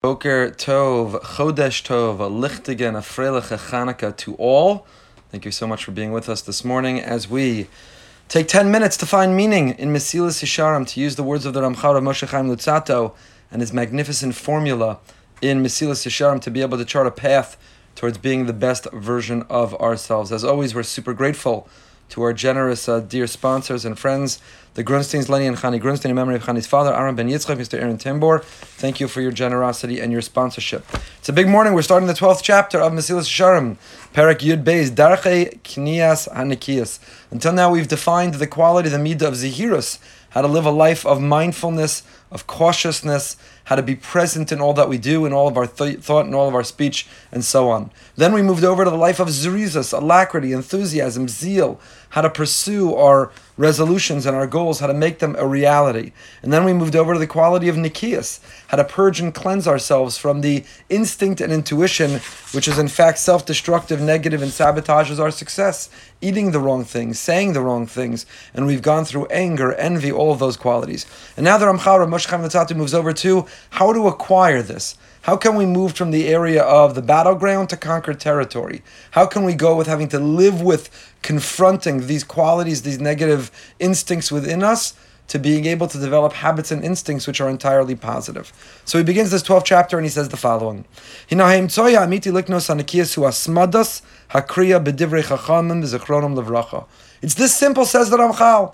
Boker Tov, Chodesh Tov, a Lichtigen, a Freiliche Chanukah to all. Thank you so much for being with us this morning as we take 10 minutes to find meaning in Mesilas Yesharim, to use the words of the Ramchal of Moshe Chaim Luzzatto and his magnificent formula in Mesilas Yesharim to be able to chart a path towards being the best version of ourselves. As always, we're super grateful to our generous, uh, dear sponsors and friends, the Grunsteins, Lenny and Chani Grunstein, in memory of Chani's father, Aaron Ben Yitzchak, Mr. Aaron Timbor. Thank you for your generosity and your sponsorship. It's a big morning. We're starting the 12th chapter of Mesilas Yesharim, Perek Yud Beis, Darche Knias Hanikias. Until now, we've defined the quality, the midah of Zehirus, how to live a life of mindfulness, of cautiousness, how to be present in all that we do, in all of our th- thought, and all of our speech, and so on. Then we moved over to the life of Zerizus, alacrity, enthusiasm, zeal, how to pursue our resolutions and our goals, how to make them a reality. And then we moved over to the quality of Nikias, how to purge and cleanse ourselves from the instinct and intuition, which is in fact self destructive, negative, and sabotages our success. Eating the wrong things, saying the wrong things, and we've gone through anger, envy, all of those qualities. And now the Ramchal Moshe Chaim moves over to how to acquire this. How can we move from the area of the battleground to conquered territory? How can we go with having to live with confronting these qualities, these negative instincts within us, to being able to develop habits and instincts which are entirely positive? So he begins this 12th chapter and he says the following. It's this simple, says the Ramchal,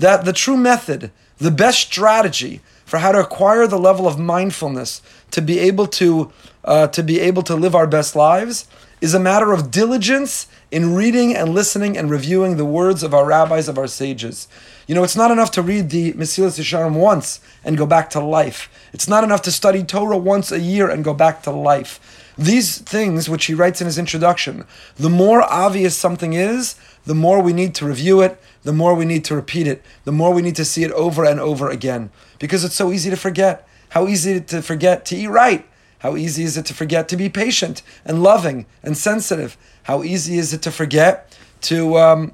that the true method, the best strategy, for how to acquire the level of mindfulness to be able to uh, to be able to live our best lives is a matter of diligence in reading and listening and reviewing the words of our rabbis, of our sages. You know, it's not enough to read the Mesilas Yesharim once and go back to life. It's not enough to study Torah once a year and go back to life. These things, which he writes in his introduction, the more obvious something is, the more we need to review it, the more we need to repeat it, the more we need to see it over and over again. Because it's so easy to forget. How easy it to forget to eat right. How easy is it to forget to be patient and loving and sensitive? How easy is it to forget to um,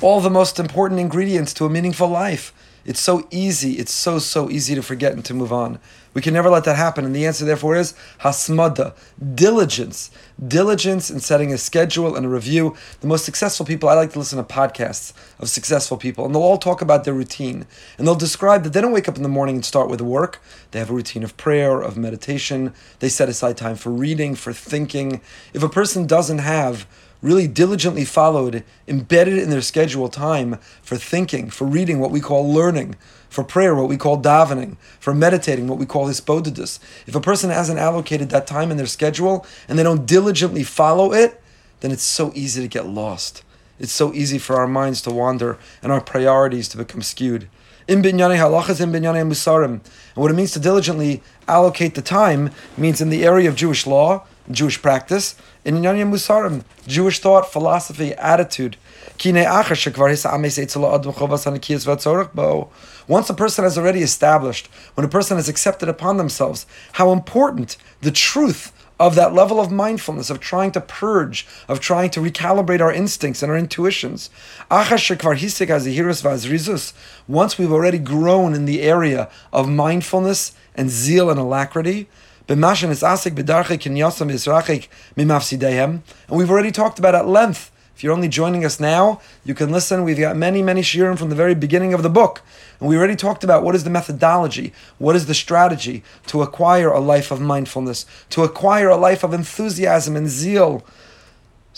all the most important ingredients to a meaningful life? It's so easy. It's so, so easy to forget and to move on. We can never let that happen. And the answer, therefore, is hasmada, diligence. Diligence in setting a schedule and a review. The most successful people, I like to listen to podcasts of successful people, and they'll all talk about their routine. And they'll describe that they don't wake up in the morning and start with work. They have a routine of prayer, of meditation. They set aside time for reading, for thinking. If a person doesn't have really diligently followed, embedded in their schedule time for thinking, for reading, what we call learning, for prayer, what we call davening, for meditating, what we call hisbodedus. If a person hasn't allocated that time in their schedule and they don't diligently follow it, then it's so easy to get lost. It's so easy for our minds to wander and our priorities to become skewed. In binyane halachas, in binyane musarim. And what it means to diligently allocate the time means in the area of Jewish law, Jewish practice, in Inyanya Musarim, Jewish thought, philosophy, attitude. Once a person has already established, when a person has accepted upon themselves how important the truth of that level of mindfulness, of trying to purge, of trying to recalibrate our instincts and our intuitions. Once we've already grown in the area of mindfulness and zeal and alacrity, and we've already talked about at length. If you're only joining us now, you can listen. We've got many, many shiurim from the very beginning of the book. And we already talked about what is the methodology, what is the strategy to acquire a life of mindfulness, to acquire a life of enthusiasm and zeal.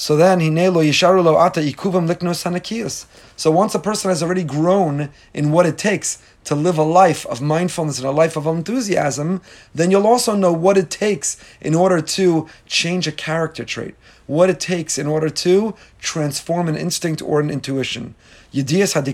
So then, hinelo yisharulo ata ikuvam liknos hanakiyas. So once a person has already grown in what it takes to live a life of mindfulness and a life of enthusiasm, then you'll also know what it takes in order to change a character trait, what it takes in order to transform an instinct or an intuition. Judaism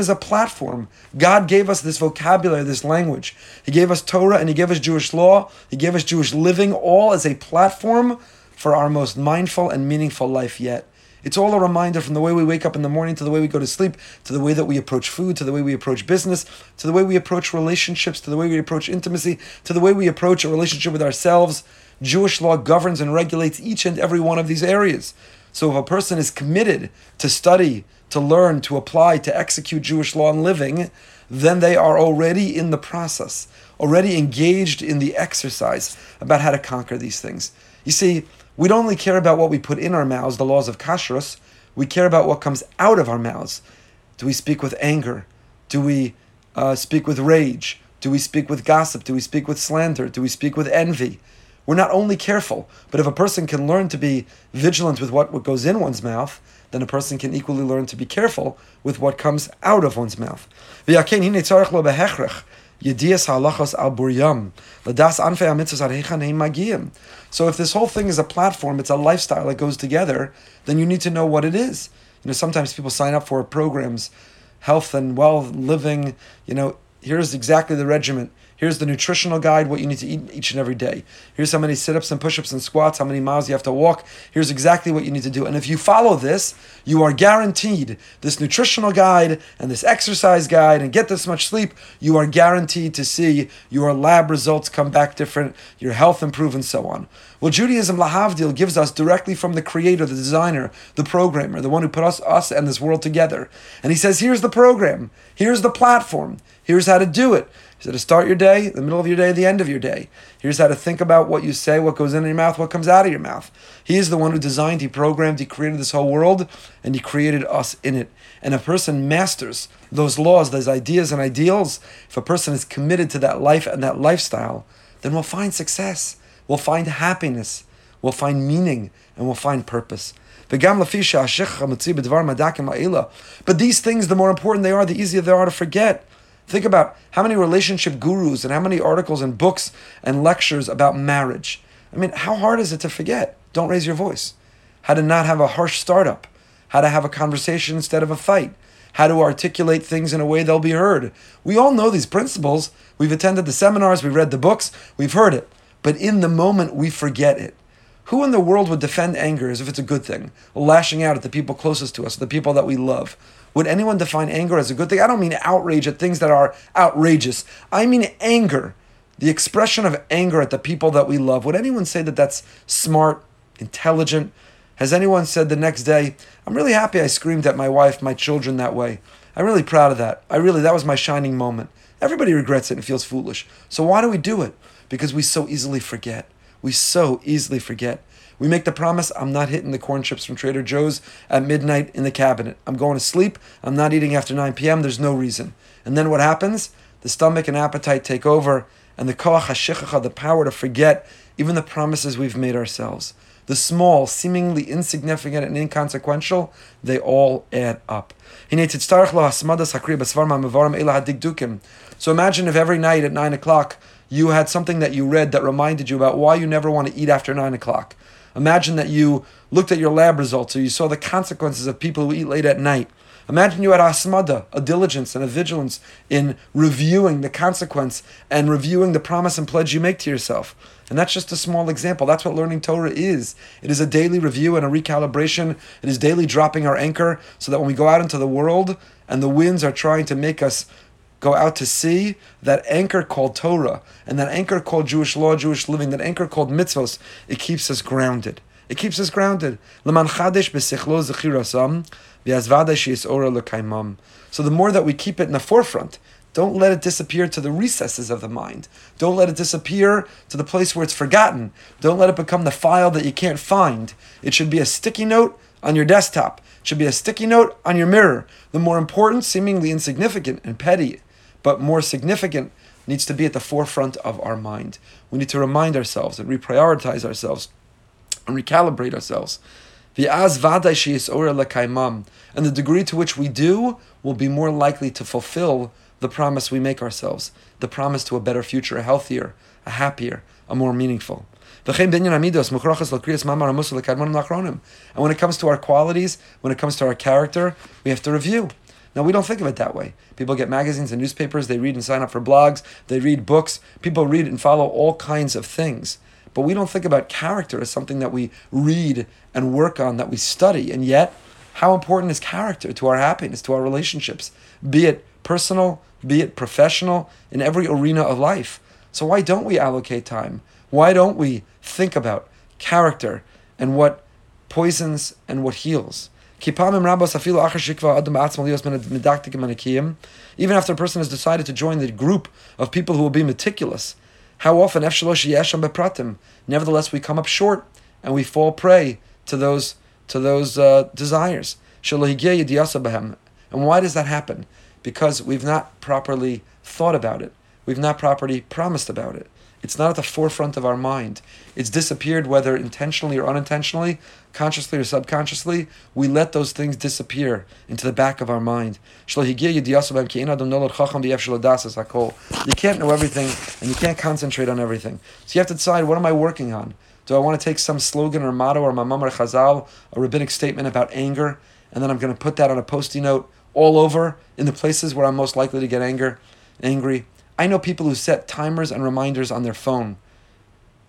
is a platform. God gave us this vocabulary, this language. He gave us Torah and He gave us Jewish law. He gave us Jewish living, all as a platform for our most mindful and meaningful life yet. It's all a reminder from the way we wake up in the morning to the way we go to sleep, to the way that we approach food, to the way we approach business, to the way we approach relationships, to the way we approach intimacy, to the way we approach a relationship with ourselves. Jewish law governs and regulates each and every one of these areas. So if a person is committed to study, to learn, to apply, to execute Jewish law in living, then they are already in the process, already engaged in the exercise about how to conquer these things. You see, we don't only care about what we put in our mouths, the laws of kashrus, we care about what comes out of our mouths. Do we speak with anger? Do we uh, speak with rage? Do we speak with gossip? Do we speak with slander? Do we speak with envy? We're not only careful, but if a person can learn to be vigilant with what, what goes in one's mouth, then a person can equally learn to be careful with what comes out of one's mouth. So if this whole thing is a platform, it's a lifestyle that goes together, then you need to know what it is. You know, sometimes people sign up for programs, health and well living, you know, here's exactly the regimen. Here's the nutritional guide, what you need to eat each and every day. Here's how many sit ups and push ups and squats, how many miles you have to walk. Here's exactly what you need to do. And if you follow this, you are guaranteed this nutritional guide and this exercise guide and get this much sleep, you are guaranteed to see your lab results come back different, your health improve, and so on. Well, Judaism, Lahavdil, gives us directly from the creator, the designer, the programmer, the one who put us, us and this world together. And he says, here's the program, here's the platform, here's how to do it. How to start your day, the middle of your day, the end of your day. Here's how to think about what you say, what goes in your mouth, what comes out of your mouth. He is the one who designed, he programmed, he created this whole world, and he created us in it. And a person masters those laws, those ideas and ideals. If a person is committed to that life and that lifestyle, then we'll find success. We'll find happiness. We'll find meaning and we'll find purpose. But these things, the more important they are, the easier they are to forget. Think about how many relationship gurus and how many articles and books and lectures about marriage. I mean, how hard is it to forget? Don't raise your voice. How to not have a harsh startup. How to have a conversation instead of a fight. How to articulate things in a way they'll be heard. We all know these principles. We've attended the seminars, we've read the books, we've heard it. But in the moment, we forget it. Who in the world would defend anger as if it's a good thing? Lashing out at the people closest to us, the people that we love. Would anyone define anger as a good thing? I don't mean outrage at things that are outrageous. I mean anger, the expression of anger at the people that we love. Would anyone say that that's smart, intelligent? Has anyone said the next day, I'm really happy I screamed at my wife, my children that way? I'm really proud of that. I really, that was my shining moment. Everybody regrets it and feels foolish. So why do we do it? Because we so easily forget. We so easily forget. We make the promise I'm not hitting the corn chips from Trader Joe's at midnight in the cabinet. I'm going to sleep. I'm not eating after 9 p.m. There's no reason. And then what happens? The stomach and appetite take over, and the koach hashichacha, the power to forget even the promises we've made ourselves. The small, seemingly insignificant and inconsequential, they all add up. So imagine if every night at 9 o'clock you had something that you read that reminded you about why you never want to eat after 9 o'clock. Imagine that you looked at your lab results or you saw the consequences of people who eat late at night. Imagine you had asmada, a diligence and a vigilance in reviewing the consequence and reviewing the promise and pledge you make to yourself. And that's just a small example. That's what learning Torah is. It is a daily review and a recalibration. It is daily dropping our anchor so that when we go out into the world and the winds are trying to make us go out to sea, that anchor called Torah and that anchor called Jewish law, Jewish living, that anchor called mitzvos, it keeps us grounded. It keeps us grounded. So the more that we keep it in the forefront, don't let it disappear to the recesses of the mind. Don't let it disappear to the place where it's forgotten. Don't let it become the file that you can't find. It should be a sticky note on your desktop. It should be a sticky note on your mirror. The more important, seemingly insignificant and petty but more significant, needs to be at the forefront of our mind. We need to remind ourselves and reprioritize ourselves and recalibrate ourselves. And the degree to which we do will be more likely to fulfill the promise we make ourselves, the promise to a better future, a healthier, a happier, a more meaningful. And when it comes to our qualities, when it comes to our character, we have to review. Now, we don't think of it that way. People get magazines and newspapers, they read and sign up for blogs, they read books, people read and follow all kinds of things. But we don't think about character as something that we read and work on, that we study. And yet, how important is character to our happiness, to our relationships, be it personal, be it professional, in every arena of life? So, why don't we allocate time? Why don't we think about character and what poisons and what heals? Even after a person has decided to join the group of people who will be meticulous, how often. Nevertheless, we come up short and we fall prey to those to those uh, desires. And why does that happen? Because we've not properly thought about it. We've not properly promised about it. It's not at the forefront of our mind. It's disappeared whether intentionally or unintentionally, consciously or subconsciously. We let those things disappear into the back of our mind. You can't know everything and you can't concentrate on everything. So you have to decide what am I working on? Do I want to take some slogan or motto or maamar Chazal, a rabbinic statement about anger, and then I'm going to put that on a post-it note all over in the places where I'm most likely to get anger, angry? I know people who set timers and reminders on their phone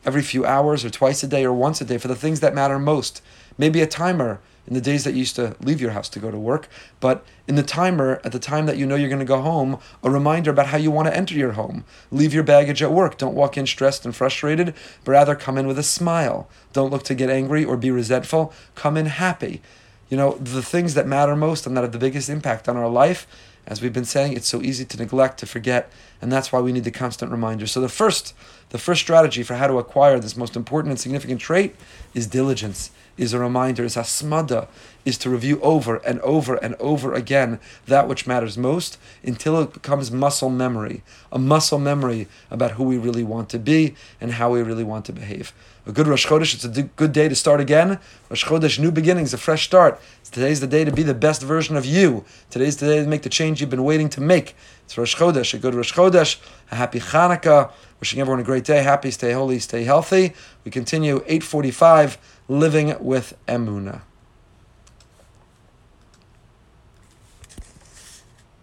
every few hours or twice a day or once a day for the things that matter most. Maybe a timer in the days that you used to leave your house to go to work, but in the timer, at the time that you know you're going to go home, a reminder about how you want to enter your home. Leave your baggage at work. Don't walk in stressed and frustrated, but rather come in with a smile. Don't look to get angry or be resentful. Come in happy. You know, the things that matter most and that have the biggest impact on our life as we've been saying, it's so easy to neglect, to forget, and that's why we need the constant reminder. So the first, the first strategy for how to acquire this most important and significant trait is diligence, is a reminder, is asmada, is to review over and over and over again that which matters most until it becomes muscle memory, a muscle memory about who we really want to be and how we really want to behave. A good Rosh Chodesh, it's a good day to start again. Rosh Chodesh, new beginnings, a fresh start. Today's the day to be the best version of you. Today's the day to make the change you've been waiting to make. It's Rosh Chodesh, a good Rosh Chodesh, a happy Hanukkah. Wishing everyone a great day. Happy, stay holy, stay healthy. We continue 845, living with Emuna.